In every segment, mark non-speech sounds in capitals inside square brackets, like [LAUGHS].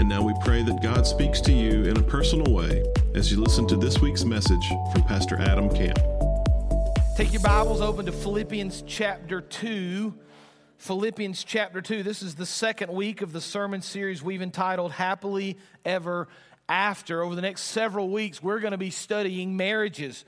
And now we pray that God speaks to you in a personal way as you listen to this week's message from Pastor Adam Camp. Take your Bibles open to Philippians chapter 2. Philippians chapter 2. This is the second week of the sermon series we've entitled Happily Ever After. Over the next several weeks, we're going to be studying marriages.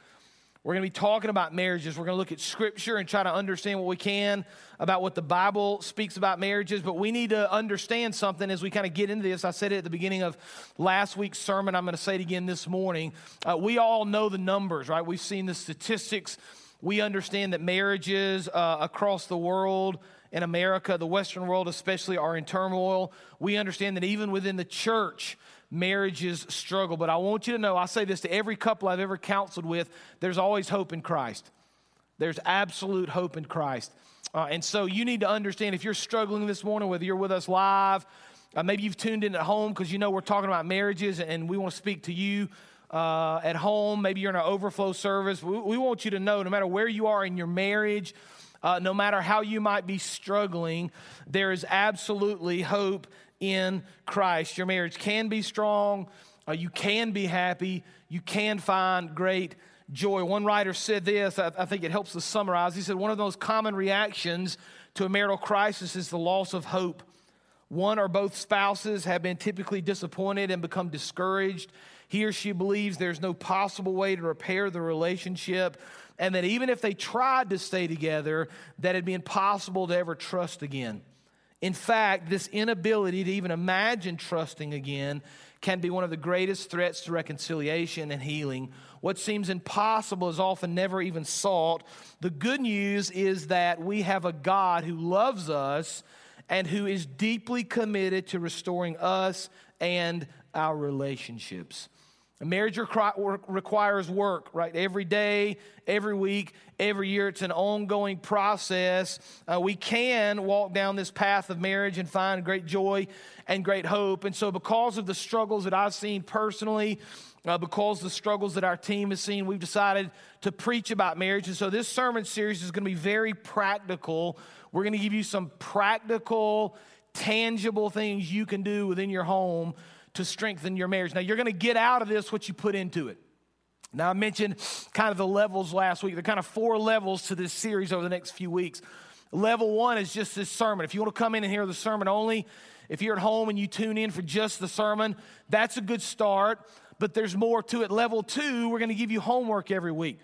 We're going to be talking about marriages. We're going to look at scripture and try to understand what we can about what the Bible speaks about marriages. But we need to understand something as we kind of get into this. I said it at the beginning of last week's sermon. I'm going to say it again this morning. Uh, we all know the numbers, right? We've seen the statistics. We understand that marriages uh, across the world, in America, the Western world especially, are in turmoil. We understand that even within the church, marriages struggle. But I want you to know I say this to every couple I've ever counseled with there's always hope in Christ. There's absolute hope in Christ. Uh, and so you need to understand if you're struggling this morning, whether you're with us live, uh, maybe you've tuned in at home because you know we're talking about marriages and we want to speak to you. Uh, at home, maybe you're in an overflow service. We, we, want you to know no matter where you are in your marriage, uh, no matter how you might be struggling, there is absolutely hope in Christ. Your marriage can be strong, uh, you can be happy, you can find great joy. One writer said this, I, I think it helps to summarize. He said, One of those common reactions to a marital crisis is the loss of hope. One or both spouses have been typically disappointed and become discouraged. He or she believes there's no possible way to repair the relationship, and that even if they tried to stay together, that it'd be impossible to ever trust again. In fact, this inability to even imagine trusting again can be one of the greatest threats to reconciliation and healing. What seems impossible is often never even sought. The good news is that we have a God who loves us and who is deeply committed to restoring us and our relationships. Marriage requires work, right? Every day, every week, every year. It's an ongoing process. Uh, we can walk down this path of marriage and find great joy and great hope. And so, because of the struggles that I've seen personally, uh, because the struggles that our team has seen, we've decided to preach about marriage. And so, this sermon series is going to be very practical. We're going to give you some practical, tangible things you can do within your home to strengthen your marriage. Now, you're going to get out of this what you put into it. Now, I mentioned kind of the levels last week. There are kind of four levels to this series over the next few weeks. Level one is just this sermon. If you want to come in and hear the sermon only, if you're at home and you tune in for just the sermon, that's a good start, but there's more to it. Level two, we're going to give you homework every week.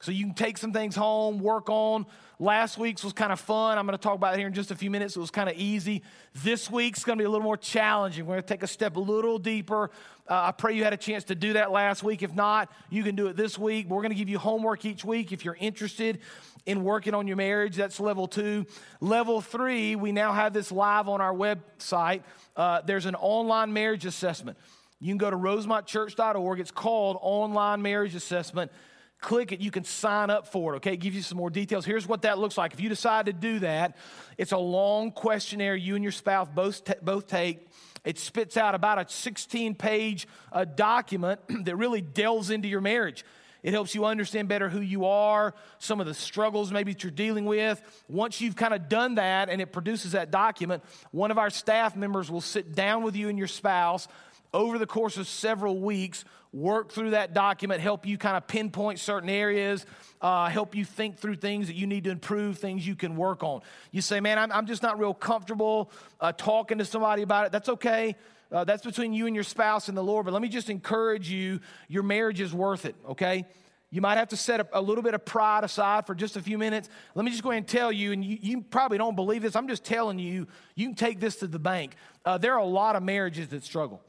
So you can take some things home, work on. Last week's was kind of fun. I'm going to talk about it here in just a few minutes. It was kind of easy. This week's going to be a little more challenging. We're going to take a step a little deeper. Uh, I pray you had a chance to do that last week. If not, you can do it this week. We're going to give you homework each week if you're interested in working on your marriage. That's level two. Level three, we now have this live on our website. Uh, there's an online marriage assessment. You can go to rosemontchurch.org. It's called Online Marriage Assessment click it, you can sign up for it, okay? It gives you some more details. Here's what that looks like. If you decide to do that, it's a long questionnaire you and your spouse both, t- both take. It spits out about a 16 page uh, document [CLEARS THROAT] that really delves into your marriage. It helps you understand better who you are, some of the struggles maybe that you're dealing with. Once you've kind of done that and it produces that document, one of our staff members will sit down with you and your spouse over the course of several weeks, work through that document, help you kind of pinpoint certain areas, uh, help you think through things that you need to improve, things you can work on. You say, man, I'm, I'm just not real comfortable uh, talking to somebody about it. That's okay. Uh, that's between you and your spouse and the Lord. But let me just encourage you your marriage is worth it, okay? You might have to set a, little bit of pride aside for just a few minutes. Let me just go ahead and tell you, and you, you probably don't believe this. I'm just telling you, you can take this to the bank. Uh, there are a lot of marriages that struggle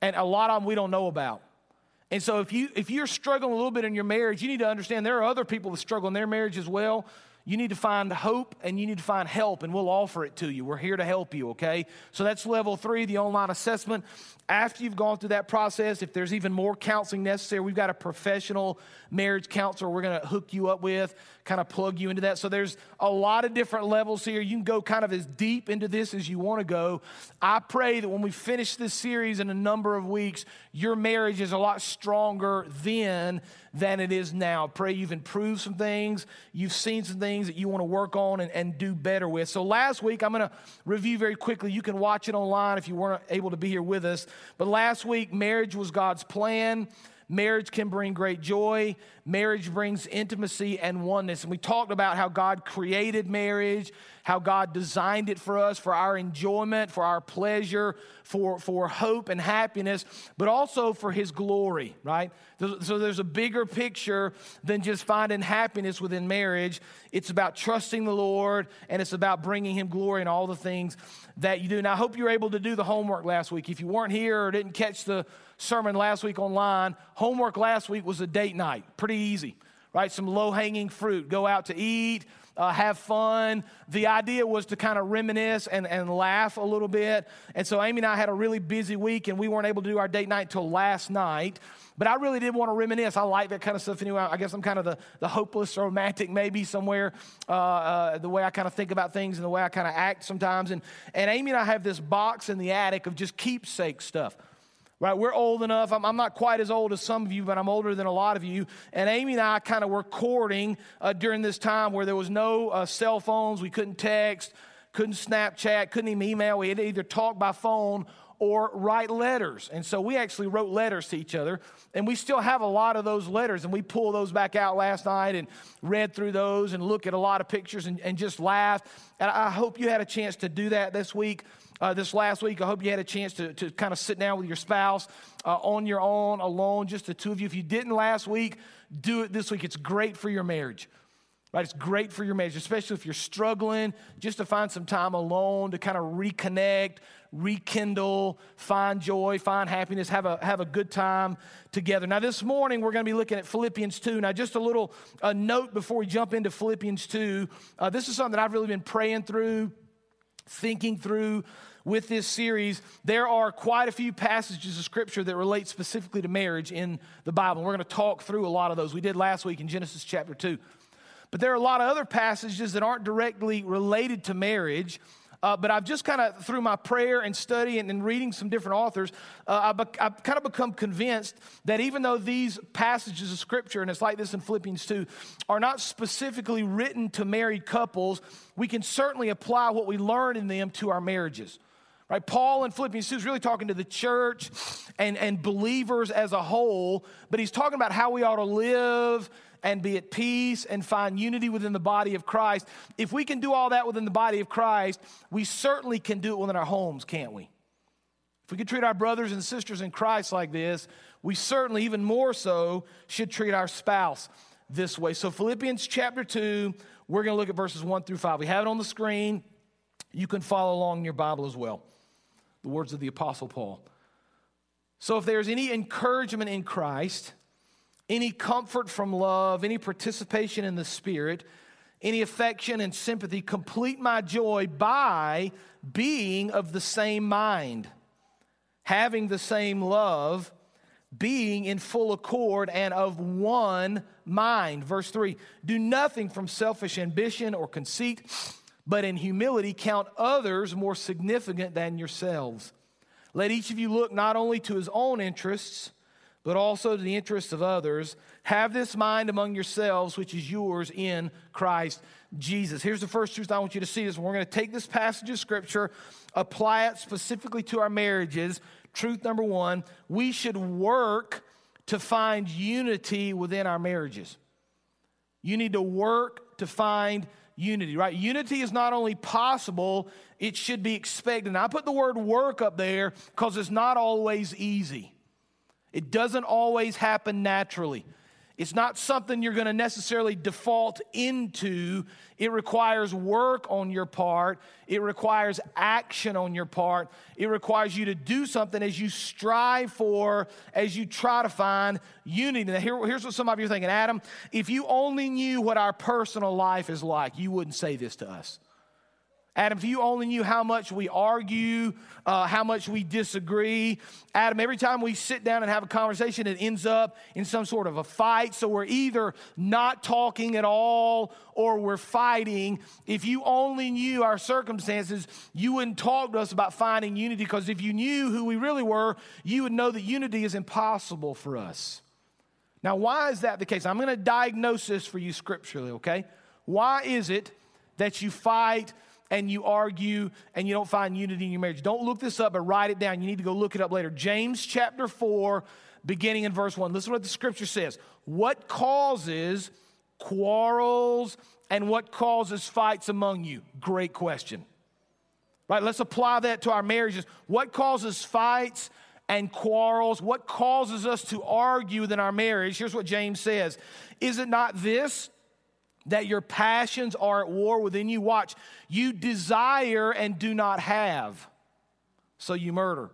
and a lot of them we don't know about. And so if you if you're struggling a little bit in your marriage, you need to understand there are other people that struggle in their marriage as well. you need to find hope and you need to find help, and we'll offer it to you. We're here to help you, okay? So that's level three, the online assessment. After you've gone through that process, if there's even more counseling necessary, we've got a professional marriage counselor we're going to hook you up with, kind of plug you into that. So there's a lot of different levels here. You can go kind of as deep into this as you want to go. I pray that when we finish this series in a number of weeks, your marriage is a lot stronger then than it is now. Pray you've improved some things, you've seen some things that you want to work on and, and do better with. So last week, I'm going to review very quickly. You can watch it online if you weren't able to be here with us. But last week, marriage was God's plan. Marriage can bring great joy. Marriage brings intimacy and oneness. And we talked about how God created marriage, how God designed it for us, for our enjoyment, for our pleasure, for, for hope and happiness, but also for His glory, right? So there's a bigger picture than just finding happiness within marriage. It's about trusting the Lord and it's about bringing Him glory in all the things that you do. And I hope you were able to do the homework last week. If you weren't here or didn't catch the sermon last week online, homework last week was a date night. Pretty easy, right? Some low hanging fruit. Go out to eat, uh, have fun. The idea was to kind of reminisce and, and laugh a little bit. And so Amy and I had a really busy week, and we weren't able to do our date night till last night. But I really did want to reminisce. I like that kind of stuff anyway. I guess I'm kind of the, the hopeless romantic, maybe somewhere, uh, uh, the way I kind of think about things and the way I kind of act sometimes. And, and Amy and I have this box in the attic of just keepsake stuff right? We're old enough. I'm, I'm, not quite as old as some of you, but I'm older than a lot of you. And Amy and I kind of were courting uh, during this time where there was no uh, cell phones. We couldn't text, couldn't Snapchat, couldn't even email. We had to either talk by phone or write letters. And so we actually wrote letters to each other. And we still have a lot of those letters. And we pulled those back out last night and read through those and look at a lot of pictures and, and just laugh. And I hope you had a chance to do that this week uh, this last week. I hope you had a chance to, to kind of sit down with your spouse uh, on your own, alone, just the two of you. If you didn't last week, do it this week. It's great for your marriage. Right? It's great for your marriage, especially if you're struggling, just to find some time alone to kind of reconnect, rekindle, find joy, find happiness, have a, have a good time together. Now, this morning, we're going to be looking at Philippians 2. Now, just a little a note before we jump into Philippians 2. Uh, this is something that I've really been praying through thinking through with this series, there are quite a few passages of scripture that relate specifically to marriage in the Bible. We're going to talk through a lot of those. We did last week in Genesis chapter 2. But there are a lot of other passages that aren't directly related to marriage uh, but I've just kind of, through my prayer and study and, and reading some different authors, uh, be- I've kind of become convinced that even though these passages of Scripture, and it's like this in Philippians 2, are not specifically written to married couples, we can certainly apply what we learn in them to our marriages. Right? Paul in Philippians 2 is really talking to the church and, and believers as a whole, but he's talking about how we ought to live and be at peace and find unity within the body of Christ. If we can do all that within the body of Christ, we certainly can do it within our homes, can't we? If we can treat our brothers and sisters in Christ like this, we certainly, even more so, should treat our spouse this way. So, Philippians chapter 2, we're going to look at verses 1 through 5. We have it on the screen. You can follow along in your Bible as well. The words of the Apostle Paul. So, if there's any encouragement in Christ, any comfort from love, any participation in the Spirit, any affection and sympathy, complete my joy by being of the same mind, having the same love, being in full accord and of one mind. Verse 3 Do nothing from selfish ambition or conceit, but in humility count others more significant than yourselves. Let each of you look not only to his own interests, but also to the interests of others. Have this mind among yourselves, which is yours in Christ Jesus. Here's the first truth I want you to see is we're going to take this passage of scripture, apply it specifically to our marriages. Truth number one, we should work to find unity within our marriages. You need to work to find unity, right? Unity is not only possible, it should be expected. And I put the word work up there because it's not always easy. It doesn't always happen naturally. It's not something you're going to necessarily default into. It requires work on your part. It requires action on your part. It requires you to do something as you strive for, as you try to find unity. Now, here, here's what some of you are thinking Adam, if you only knew what our personal life is like, you wouldn't say this to us. Adam, if you only knew how much we argue, uh, how much we disagree. Adam, every time we sit down and have a conversation, it ends up in some sort of a fight. So we're either not talking at all or we're fighting. If you only knew our circumstances, you wouldn't talk to us about finding unity because if you knew who we really were, you would know that unity is impossible for us. Now, why is that the case? I'm going to diagnose this for you scripturally, okay? Why is it that you fight? And you argue and you don't find unity in your marriage. Don't look this up, but write it down. You need to go look it up later. James chapter 4, beginning in verse 1. Listen to what the scripture says. What causes quarrels and what causes fights among you? Great question. Right, let's apply that to our marriages. What causes fights and quarrels? What causes us to argue within our marriage? Here's what James says Is it not this? That your passions are at war within you. Watch, you desire and do not have, so you murder.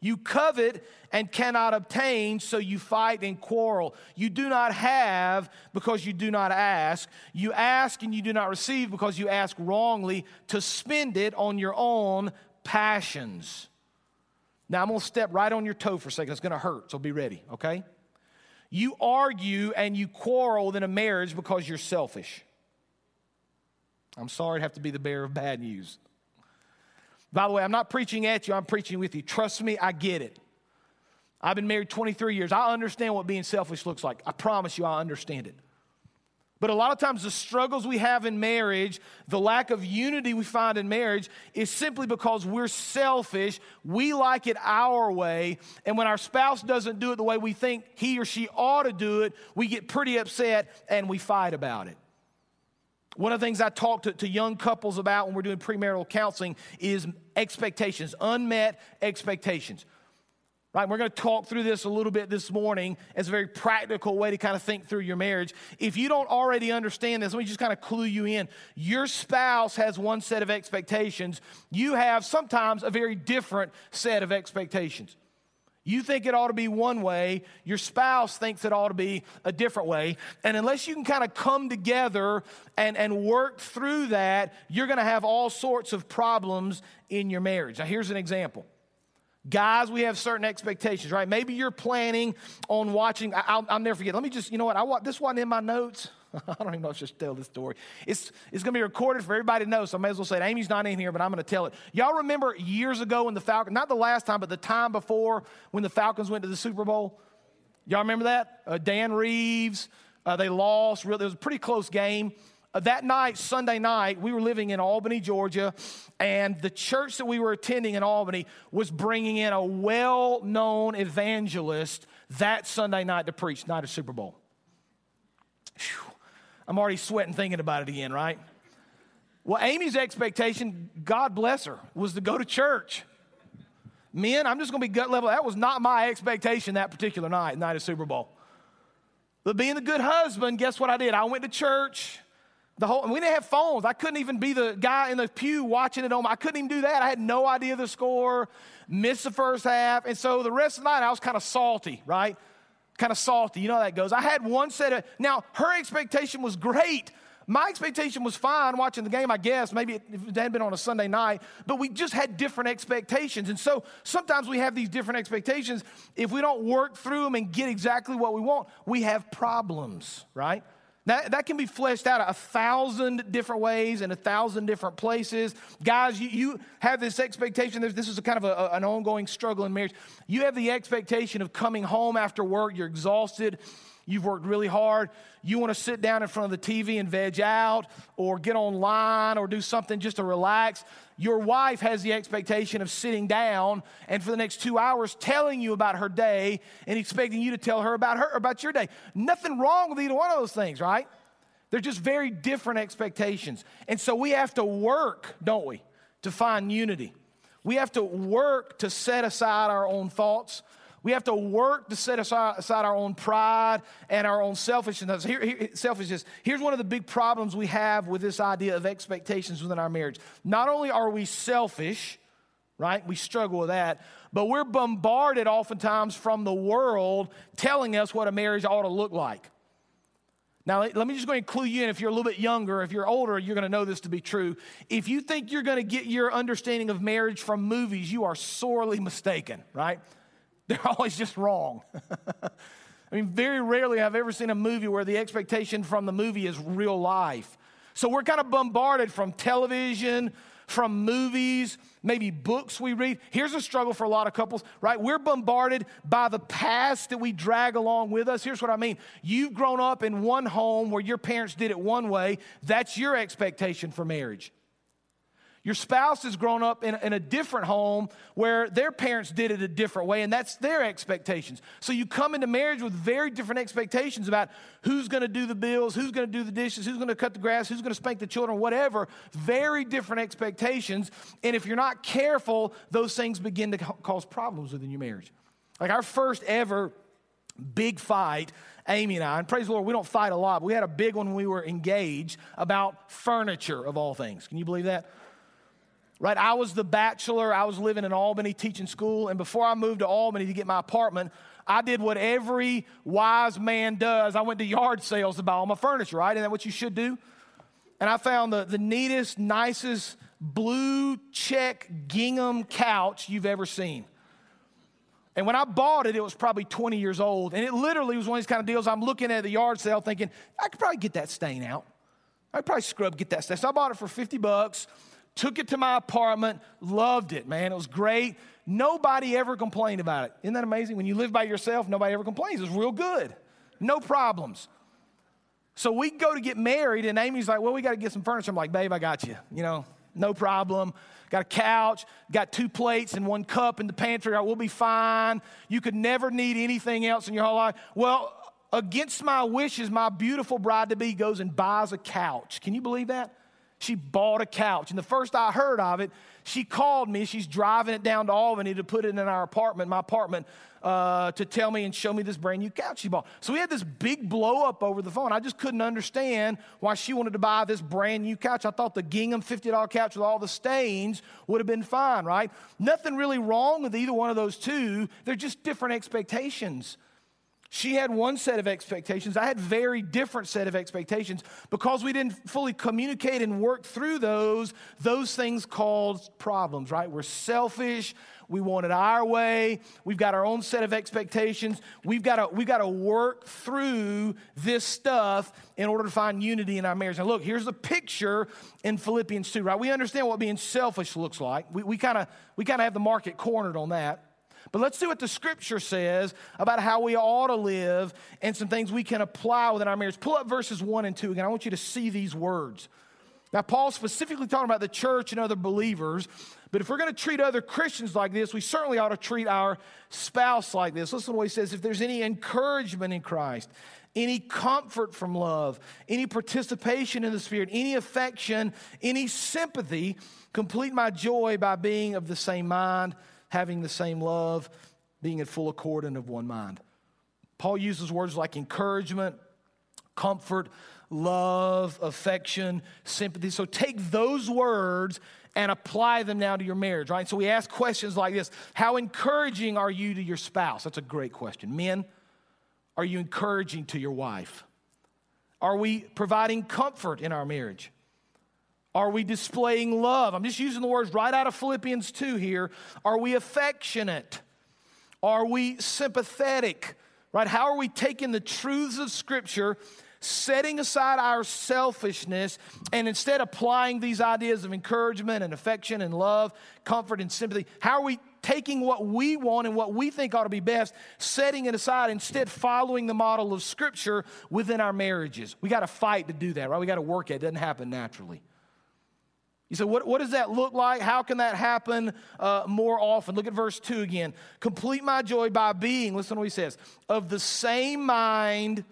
You covet and cannot obtain, so you fight and quarrel. You do not have because you do not ask. You ask and you do not receive because you ask wrongly to spend it on your own passions. Now, I'm going to step right on your toe for a second. It's going to hurt, so be ready, okay? You argue and you quarrel within a marriage because you're selfish. I'm sorry to have to be the bearer of bad news. By the way, I'm not preaching at you, I'm preaching with you. Trust me, I get it. I've been married 23 years. I understand what being selfish looks like. I promise you, I understand it. But a lot of times, the struggles we have in marriage, the lack of unity we find in marriage, is simply because we're selfish. We like it our way. And when our spouse doesn't do it the way we think he or she ought to do it, we get pretty upset and we fight about it. One of the things I talk to, to young couples about when we're doing premarital counseling is expectations, unmet expectations. Right, we're going to talk through this a little bit this morning as a very practical way to kind of think through your marriage. If you don't already understand this, let me just kind of clue you in. Your spouse has one set of expectations, you have sometimes a very different set of expectations. You think it ought to be one way, your spouse thinks it ought to be a different way. And unless you can kind of come together and, and work through that, you're going to have all sorts of problems in your marriage. Now, here's an example Guys, we have certain expectations, right? Maybe you're planning on watching. I'll, I'll never forget. Let me just, you know what? I want this one in my notes. [LAUGHS] I don't even know if I should tell this story. It's, it's going to be recorded for everybody to know, so I may as well say it. Amy's not in here, but I'm going to tell it. Y'all remember years ago when the Falcons, not the last time, but the time before when the Falcons went to the Super Bowl? Y'all remember that? Uh, Dan Reeves, uh, they lost. Really, it was a pretty close game. Uh, that night, Sunday night, we were living in Albany, Georgia, and the church that we were attending in Albany was bringing in a well known evangelist that Sunday night to preach, night of Super Bowl. Whew. I'm already sweating thinking about it again, right? Well, Amy's expectation, God bless her, was to go to church. Men, I'm just going to be gut level. That was not my expectation that particular night, night of Super Bowl. But being a good husband, guess what I did? I went to church. The whole, we didn't have phones. I couldn't even be the guy in the pew watching it on. I couldn't even do that. I had no idea the score, missed the first half. And so the rest of the night, I was kind of salty, right? Kind of salty. You know how that goes. I had one set of, now her expectation was great. My expectation was fine watching the game, I guess. Maybe it had been on a Sunday night, but we just had different expectations. And so sometimes we have these different expectations. If we don't work through them and get exactly what we want, we have problems, right? That, that can be fleshed out a thousand different ways in a thousand different places. Guys, you, you have this expectation, this is a kind of a, an ongoing struggle in marriage. You have the expectation of coming home after work, you're exhausted, you've worked really hard, you want to sit down in front of the TV and veg out, or get online, or do something just to relax. Your wife has the expectation of sitting down and for the next two hours telling you about her day and expecting you to tell her about her about your day. Nothing wrong with either one of those things, right? They're just very different expectations. And so we have to work, don't we, to find unity. We have to work to set aside our own thoughts. We have to work to set aside, our own pride and our own selfishness. Here, here, selfishness. Here's one of the big problems we have with this idea of expectations within our marriage. Not only are we selfish, right? We struggle with that, but we're bombarded oftentimes from the world telling us what a marriage ought to look like. Now, let me just go and clue you in. If you're a little bit younger, if you're older, you're going to know this to be true. If you think you're going to get your understanding of marriage from movies, you are sorely mistaken, right? [LAUGHS] They're always just wrong. [LAUGHS] I mean, very rarely have I ever seen a movie where the expectation from the movie is real life. So we're kind of bombarded from television, from movies, maybe books we read. Here's a struggle for a lot of couples, right? We're bombarded by the past that we drag along with us. Here's what I mean you've grown up in one home where your parents did it one way, that's your expectation for marriage. Your spouse has grown up in, in, a different home where their parents did it a different way, and that's their expectations. So you come into marriage with very different expectations about who's going to do the bills, who's going to do the dishes, who's going to cut the grass, who's going to spank the children, whatever. Very different expectations. And if you're not careful, those things begin to cause problems within your marriage. Like our first ever big fight Amy and I, and praise the Lord, we don't fight a lot, but we had a big one when we were engaged about furniture of all things. Can you believe that? Right? I was the bachelor. I was living in Albany teaching school. And before I moved to Albany to get my apartment, I did what every wise man does. I went to yard sales to buy all my furniture, right? Isn't that what you should do? And I found the, the neatest, nicest blue check gingham couch you've ever seen. And when I bought it, it was probably 20 years old. And it literally was one of these kind of deals. I'm looking at the yard sale thinking, I could probably get that stain out. I could probably scrub, get that stain. So I bought it for 50 bucks took it to my apartment, loved it, man. It was great. Nobody ever complained about it. Isn't that amazing? When you live by yourself, nobody ever complains. It's real good. No problems. So we go to get married, and Amy's like, Well, we got to get some furniture. I'm like, Babe, I got you. You know, no problem. Got a couch, got two plates and one cup in the pantry. Right, we'll be fine. You could never need anything else in your whole life. Well, against my wishes, my beautiful bride to be goes and buys a couch. Can you believe that? She bought a couch. And the first I heard of it, she called me. She's driving it down to Albany to put it in our apartment, my apartment, uh, to tell me and show me this brand new couch she bought. So we had this big blow up over the phone. I just couldn't understand why she wanted to buy this brand new couch. I thought the gingham $50 couch with all the stains would have been fine, right? Nothing really wrong with either one of those two. They're just different expectations. She had one set of expectations. I had very different set of expectations because we didn't fully communicate and work through those. Those things caused problems, right? We're selfish. We want it our way. We've got our own set of expectations. We've got to, we've got to work through this stuff in order to find unity in our marriage. And look, here's the picture in Philippians 2, right? We understand what being selfish looks like. We kind of we kind of have the market cornered on that. But let's see what the scripture says about how we ought to live and some things we can apply within our marriage. Pull up verses 1 and 2 again. I want you to see these words. Now, Paul's specifically talking about the church and other believers, but if we're going to treat other Christians like this, we certainly ought to treat our spouse like this. Listen to what he says if there's any encouragement in Christ, any comfort from love, any participation in the Spirit, any affection, any sympathy, complete my joy by being of the same mind having the same love, being in full accord and of one mind. Paul uses words like encouragement, comfort, love, affection, sympathy. So take those words and apply them now to your marriage, right? So we ask questions like this How encouraging are you to your spouse? That's a great question. Men, are you encouraging to your wife? Are we providing comfort in our marriage? Are we displaying love? I'm just using the words right out of Philippians 2 here. Are we affectionate? Are we sympathetic? Right? How are we taking the truths of Scripture, setting aside our selfishness, and instead applying these ideas of encouragement and affection and love, comfort and sympathy? How are we taking what we want and what we think ought to be best, setting it aside, instead following the model of Scripture within our marriages? We got to fight to do that, right? We got to work it. It doesn't happen naturally. You say, what, what does that look like? How can that happen uh, more often? Look at verse 2 again. Complete my joy by being, listen to what he says, of the same mind,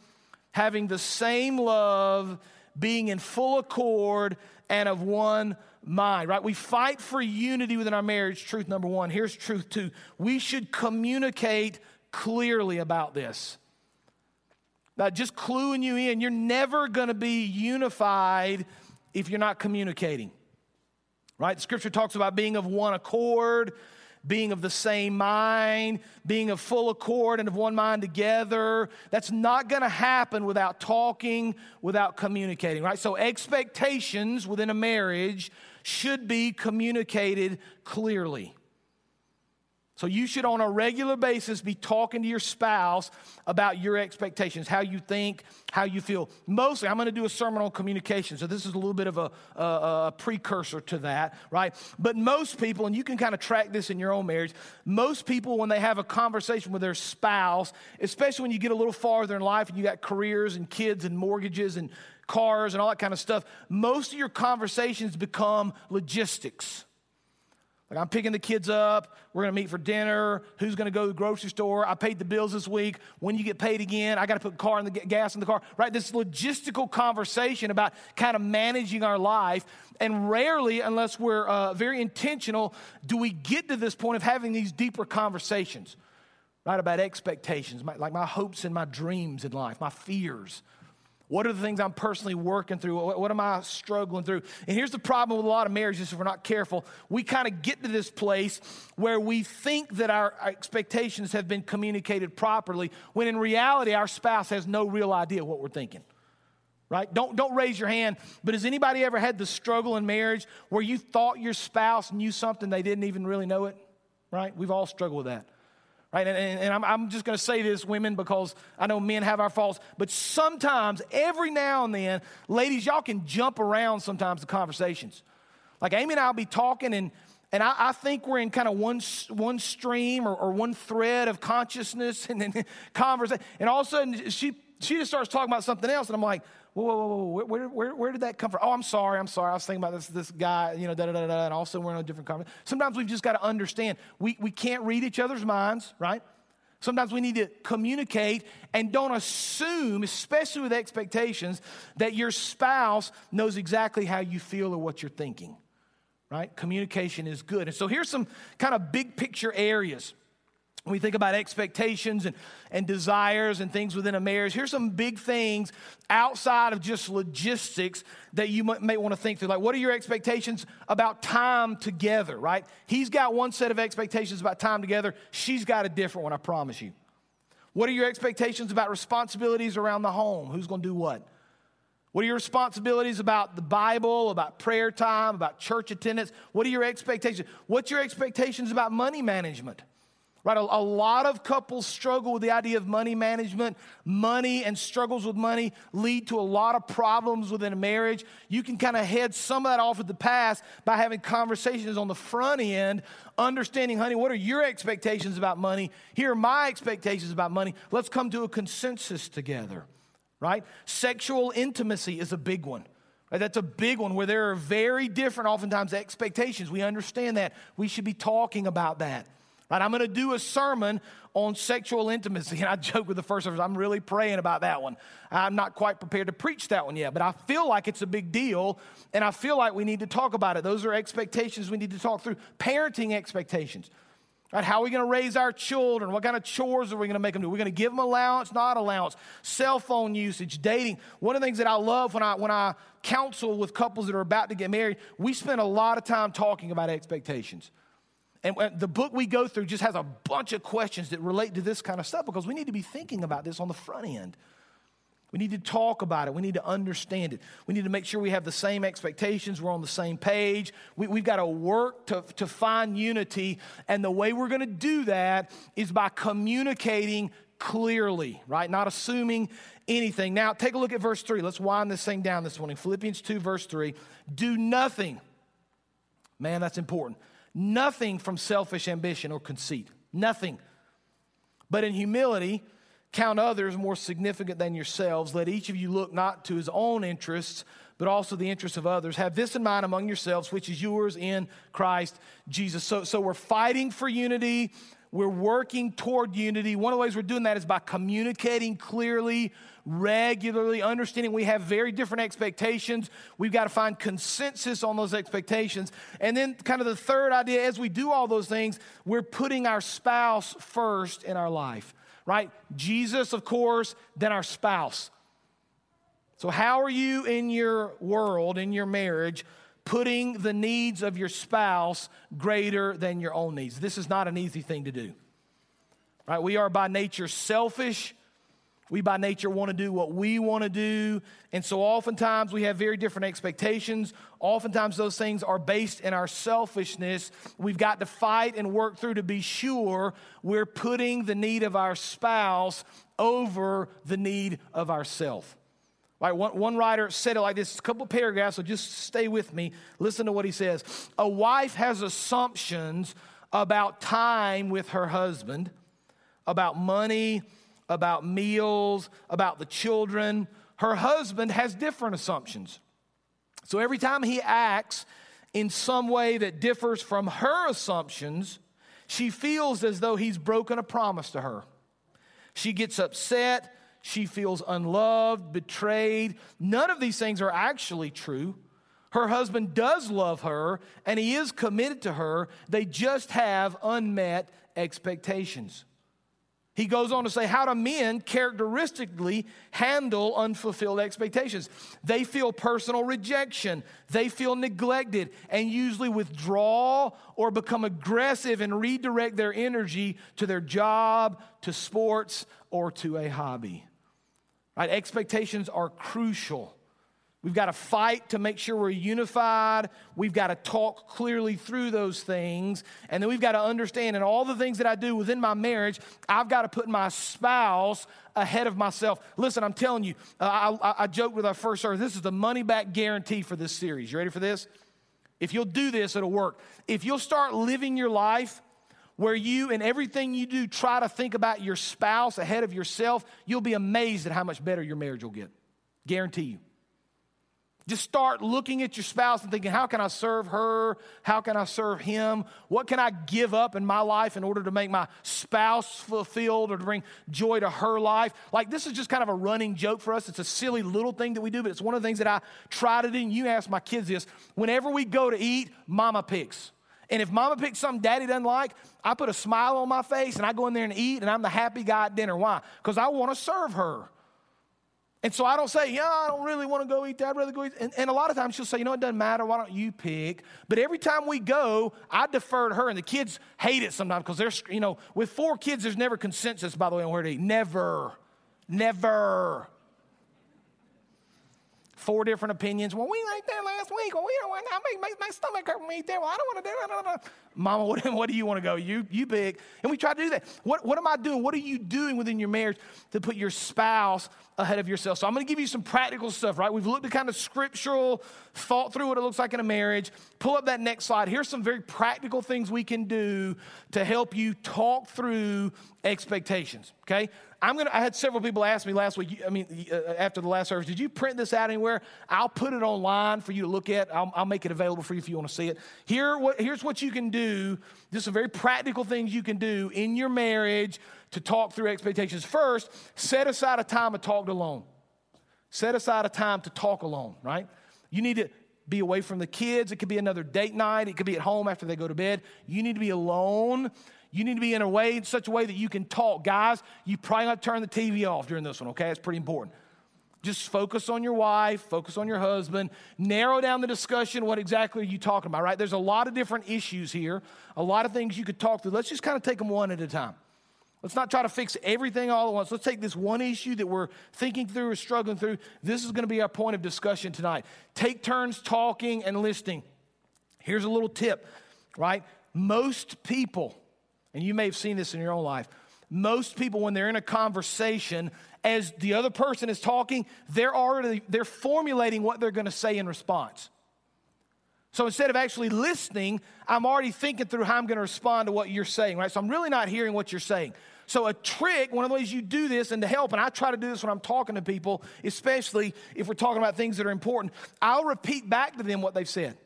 having the same love, being in full accord, and of one mind, right? We fight for unity within our marriage, truth number one. Here's truth two we should communicate clearly about this. Now, just cluing you in, you're never going to be unified if you're not communicating. Right? The Scripture talks about being of one accord, being of the same mind, being of full accord and of one mind together. That's not going to happen without talking, without communicating, right? So, expectations within a marriage should be communicated clearly. So you should, on a regular basis, be talking to your spouse about your expectations, how you think, how you feel. Mostly, I'm going to do a sermon on communication, so this is a little bit of a, a, a precursor to that, right? But most people, and you can kind of track this in your own marriage, most people, when they have a conversation with their spouse, especially when you get a little farther in life and you got careers and kids and mortgages and cars and all that kind of stuff, most of your conversations become logistics like, I'm picking the kids up. We're going to meet for dinner. Who's going to go to the grocery store? I paid the bills this week. When you get paid again, I got to put car in the gas in the car. Right? This logistical conversation about kind of managing our life. And rarely, unless we're uh, very intentional, do we get to this point of having these deeper conversations, right? About expectations, my, like my hopes and my dreams in life, my fears. What are the things I'm personally working through? What, what, am I struggling through? And here's the problem with a lot of marriages if we're not careful. We kind of get to this place where we think that our expectations have been communicated properly, when in reality, our spouse has no real idea what we're thinking. Right? Don't, don't raise your hand, but has anybody ever had the struggle in marriage where you thought your spouse knew something they didn't even really know it? Right? We've all struggled with that. Right? And, and, and I'm, I'm just going to say this, women, because I know men have our faults, but sometimes, every now and then, ladies, y'all can jump around sometimes the conversations. Like Amy and I will be talking, and, and I, I think we're in kind of one, one stream or, or one thread of consciousness [LAUGHS] and then conversation. And all of a sudden, she, she just starts talking about something else, and I'm like, whoa, whoa, whoa, whoa, where, where, where did that come from? Oh, I'm sorry, I'm sorry. I was thinking about this, this guy, you know, da da da da, and also we're in a different conversation. Sometimes we've just got to understand we, we can't read each other's minds, right? Sometimes we need to communicate and don't assume, especially with expectations, that your spouse knows exactly how you feel or what you're thinking, right? Communication is good. And so here's some kind of big picture areas we think about expectations and, and desires and things within a marriage, here's some big things outside of just logistics that you may want to think through. Like, what are your expectations about time together, right? He's got one set of expectations about time together, she's got a different one, I promise you. What are your expectations about responsibilities around the home? Who's going to do what? What are your responsibilities about the Bible, about prayer time, about church attendance? What are your expectations? What's your expectations about money management? Right? A, a, lot of couples struggle with the idea of money management. Money and struggles with money lead to a lot of problems within a marriage. You can kind of head some of that off at the past by having conversations on the front end, understanding, honey, what are your expectations about money? Here are my expectations about money. Let's come to a consensus together. Right? Sexual intimacy is a big one. That's a big one where there are very different, oftentimes, expectations. We understand that. We should be talking about that. Right? I'm going to do a sermon on sexual intimacy. [LAUGHS] And I joke with the first service, I'm really praying about that one. I'm not quite prepared to preach that one yet, but I feel like it's a big deal. And I feel like we need to talk about it. Those are expectations we need to talk through. Parenting expectations. Right? How are we going to raise our children? What kind of chores are we going to make them do? We're going to give them allowance, not allowance. Cell phone usage, dating. One of the things that I love when I when I counsel with couples that are about to get married, we spend a lot of time talking about expectations. And uh, the book we go through just has a bunch of questions that relate to this kind of stuff because we need to be thinking about this on the front end. We need to talk about it. We need to understand it. We need to make sure we have the same expectations. We're on the same page. We, have got to work to, to find unity. And the way we're going to do that is by communicating clearly, right? Not assuming anything. Now, take a look at verse 3. Let's wind this thing down this morning. Philippians 2, verse 3. Do nothing. Man, that's important Nothing from selfish ambition or conceit. Nothing. But in humility, count others more significant than yourselves. Let each of you look not to his own interests, but also the interests of others. Have this in mind among yourselves, which is yours in Christ Jesus. So, so we're fighting for unity. We're working toward unity. One of the ways we're doing that is by communicating clearly, regularly, understanding we have very different expectations. We've got to find consensus on those expectations. And then, kind of the third idea as we do all those things, we're putting our spouse first in our life. right? Jesus, of course, then our spouse. So, how are you in your world, in your marriage, putting the needs of your spouse greater than your own needs? This is not an easy thing to do. Right? We are by nature selfish. We by nature want to do what we want to do. And so oftentimes we have very different expectations. Oftentimes those things are based in our selfishness. We've got to fight and work through to be sure we're putting the need of our spouse over the need of ourself. One, one writer said it like this, a couple paragraphs, so just stay with me. Listen to what he says. A wife has assumptions about time with her husband, about money, about meals, about the children. Her husband has different assumptions. So every time he acts in some way that differs from her assumptions, she feels as though he's broken a promise to her. She gets upset. She feels unloved, betrayed. None of these things are actually true. Her husband does love her and he is committed to her. They just have unmet expectations. He goes on to say, How do men characteristically handle unfulfilled expectations? They feel personal rejection, they feel neglected, and usually withdraw or become aggressive and redirect their energy to their job, to sports, or to a hobby. Right? Expectations are crucial. We've got to fight to make sure we're unified. We've got to talk clearly through those things. And then we've got to understand in all the things that I do within my marriage, I've got to put my spouse ahead of myself. Listen, I'm telling you, I, I, I joked with our first service, this is the money back guarantee for this series. You ready for this? If you'll do this, it'll work. If you'll start living your life where you, in everything you do, try to think about your spouse ahead of yourself, you'll be amazed at how much better your marriage will get. Guarantee you. Just start looking at your spouse and thinking, how can I serve her? How can I serve him? What can I give up in my life in order to make my spouse fulfilled or to bring joy to her life? Like, this is just kind of a running joke for us. It's a silly little thing that we do, but it's one of the things that I try to do. And you ask my kids this whenever we go to eat, mama picks. And if mama picks something daddy doesn't like, I put a smile on my face and I go in there and eat, and I'm the happy guy at dinner. Why? Because I want to serve her. And so I don't say, yeah, I don't really want to go eat that. I'd rather go eat. And, and, a lot of times she'll say, you know, it doesn't matter. Why don't you pick? But every time we go, I defer to her. And the kids hate it sometimes because they're, you know, with four kids, there's never consensus, by the way, on where to eat. Never. Never. Four different opinions. Well, we ate that last week. Well, we don't want to make my, my stomach hurt when we eat there. Well, I don't want to do that. Mama, what, [LAUGHS] what do you want to go? You, you big. And we try to do that. What, what am I doing? What are you doing within your marriage to put your spouse ahead of yourself? So I'm going to give you some practical stuff, right? We've looked at kind of scriptural, thought through what it looks like in a marriage. Pull up that next slide. Here's some very practical things we can do to help you talk through expectations, okay? I'm gonna. I had several people ask me last week. I mean, uh, after the last service, did you print this out anywhere? I'll put it online for you to look at. I'll, I'll make it available for you if you want to see it. Here, what, here's what you can do do, just some very practical things you can do in your marriage to talk through expectations. First, set aside a time to talk alone. Set aside a time to talk alone, right? You need to be away from the kids. It could be another date night. It could be at home after they go to bed. You need to be alone. You need to be in a way, in such a way that you can talk. Guys, you probably got to turn the TV off during this one, okay? It's pretty important. Just focus on your wife, focus on your husband, narrow down the discussion. What exactly are you talking about, right? There's a lot of different issues here, a lot of things you could talk through. Let's just kind of take them one at a time. Let's not try to fix everything all at once. Let's take this one issue that we're thinking through or struggling through. This is going to be our point of discussion tonight. Take turns talking and listening. Here's a little tip, right? Most people, and you may have seen this in your own life, most people, when they're in a conversation, as the other person is talking, they're already they're formulating what they're going to say in response. So instead of actually listening, I'm already thinking through how I'm going to respond to what you're saying, right? So I'm really not hearing what you're saying. So a trick, one of the ways you do this and to help, and I try to do this when I'm talking to people, especially if we're talking about things that are important, I'll repeat back to them what they've said.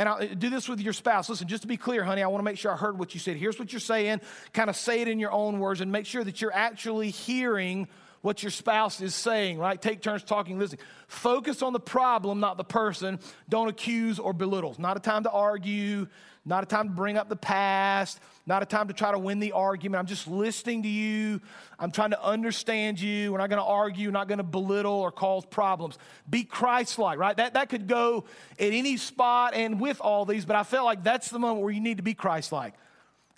And I'll do this with your spouse. Listen, just to be clear, honey, I want to make sure I heard what you said. Here's what you're saying. Kind of say it in your own words and make sure that you're actually hearing what your spouse is saying, right? Take turns talking, listening. Focus on the problem, not the person. Don't accuse or belittle. It's Not a time to argue, not a time to bring up the past, not a time to try to win the argument. I'm just listening to you. I'm trying to understand you. We're not going to argue, We're not going to belittle or cause problems. Be Christ like, right? That, that could go at any spot and with all these, but I felt like that's the moment where you need to be Christ like.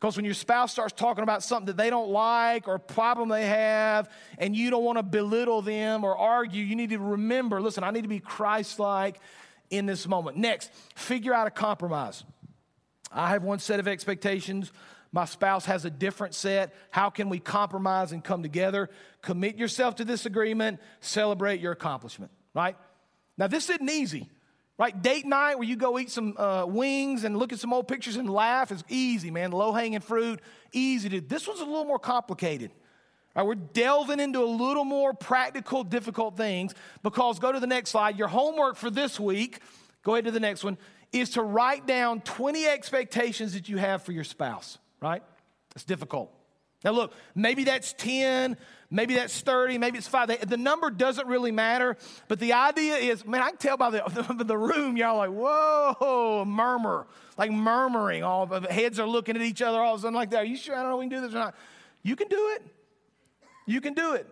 Because when your spouse starts talking about something that they don't like or a problem they have, and you don't want to belittle them or argue, you need to remember listen, I need to be Christ like in this moment. Next, figure out a compromise. I have one set of expectations. My spouse has a different set. How can we compromise and come together? Commit yourself to this agreement, celebrate your accomplishment, right? Now, this isn't easy. Right? Date night where you go eat some uh, wings and look at some old pictures and laugh is easy, man. Low hanging fruit, easy to. This one's a little more complicated. Right, we're delving into a little more practical, difficult things because go to the next slide. Your homework for this week, go ahead to the next one, is to write down 20 expectations that you have for your spouse, right? It's difficult. Now, look, maybe that's 10, maybe that's 30, maybe it's five. The number doesn't really matter, but the idea is man, I can tell by the, [LAUGHS] the room, y'all like, whoa, murmur, like murmuring. All the heads are looking at each other all of a sudden like that. Are you sure? I don't know if we can do this or not. You can do it. You can do it.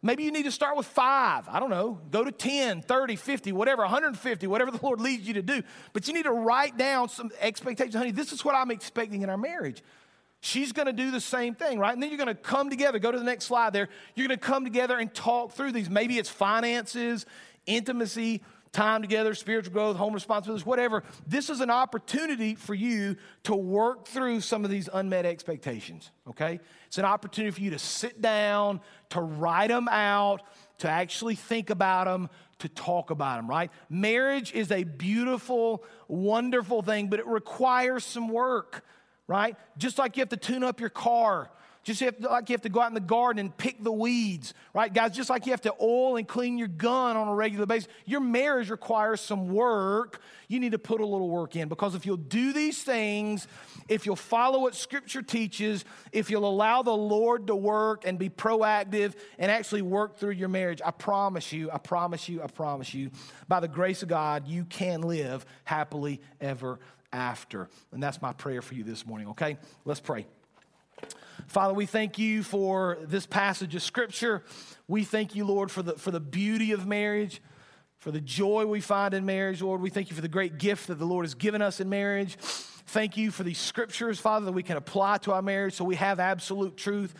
Maybe you need to start with five. I don't know. Go to 10, 30, 50, whatever, 150, whatever the Lord leads you to do. But you need to write down some expectations. Honey, this is what I'm expecting in our marriage. She's going to do the same thing, right? And then you're going to come together. Go to the next slide there. You're going to come together and talk through these. Maybe it's finances, intimacy, time together, spiritual growth, home responsibilities, whatever. This is an opportunity for you to work through some of these unmet expectations, okay? It's an opportunity for you to sit down, to write them out, to actually think about them, to talk about them, right? Marriage is a beautiful, wonderful thing, but it requires some work right? Just like you have to tune up your car. Just have to, like you have to go out in the garden and pick the weeds, right? Guys, just like you have to oil and clean your gun on a regular basis, your marriage requires some work. You need to put a little work in because if you'll do these things, if you'll follow what Scripture teaches, if you'll allow the Lord to work and be proactive and actually work through your marriage, I promise you, I promise you, I promise you, by the grace of God, you can live happily ever after. And that's my prayer for you this morning, okay? Let's pray. Father, we thank you for this passage of scripture. We thank you, Lord, for the, for the beauty of marriage, for the joy we find in marriage, Lord. We thank you for the great gift that the Lord has given us in marriage. Thank you for these scriptures, Father, that we can apply to our marriage so we have absolute truth.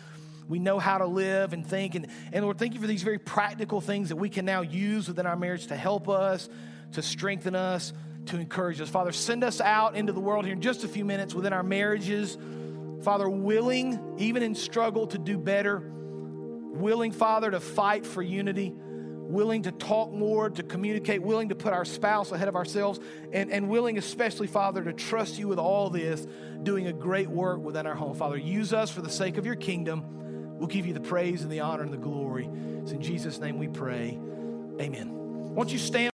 We know how to live and think. And, and Lord, thank you for these very practical things that we can now use within our marriage to help us, to strengthen us, to encourage us. Father, send us out into the world here in just a few minutes within our marriages. Father, willing, even in struggle, to do better. Willing, Father, to fight for unity. Willing to talk more, to communicate, willing to put our spouse ahead of ourselves, and, and willing, especially, Father, to trust you with all this, doing a great work within our home. Father, use us for the sake of your kingdom. We'll give you the praise and the honor and the glory. It's in Jesus' name we pray. Amen. Won't you stand?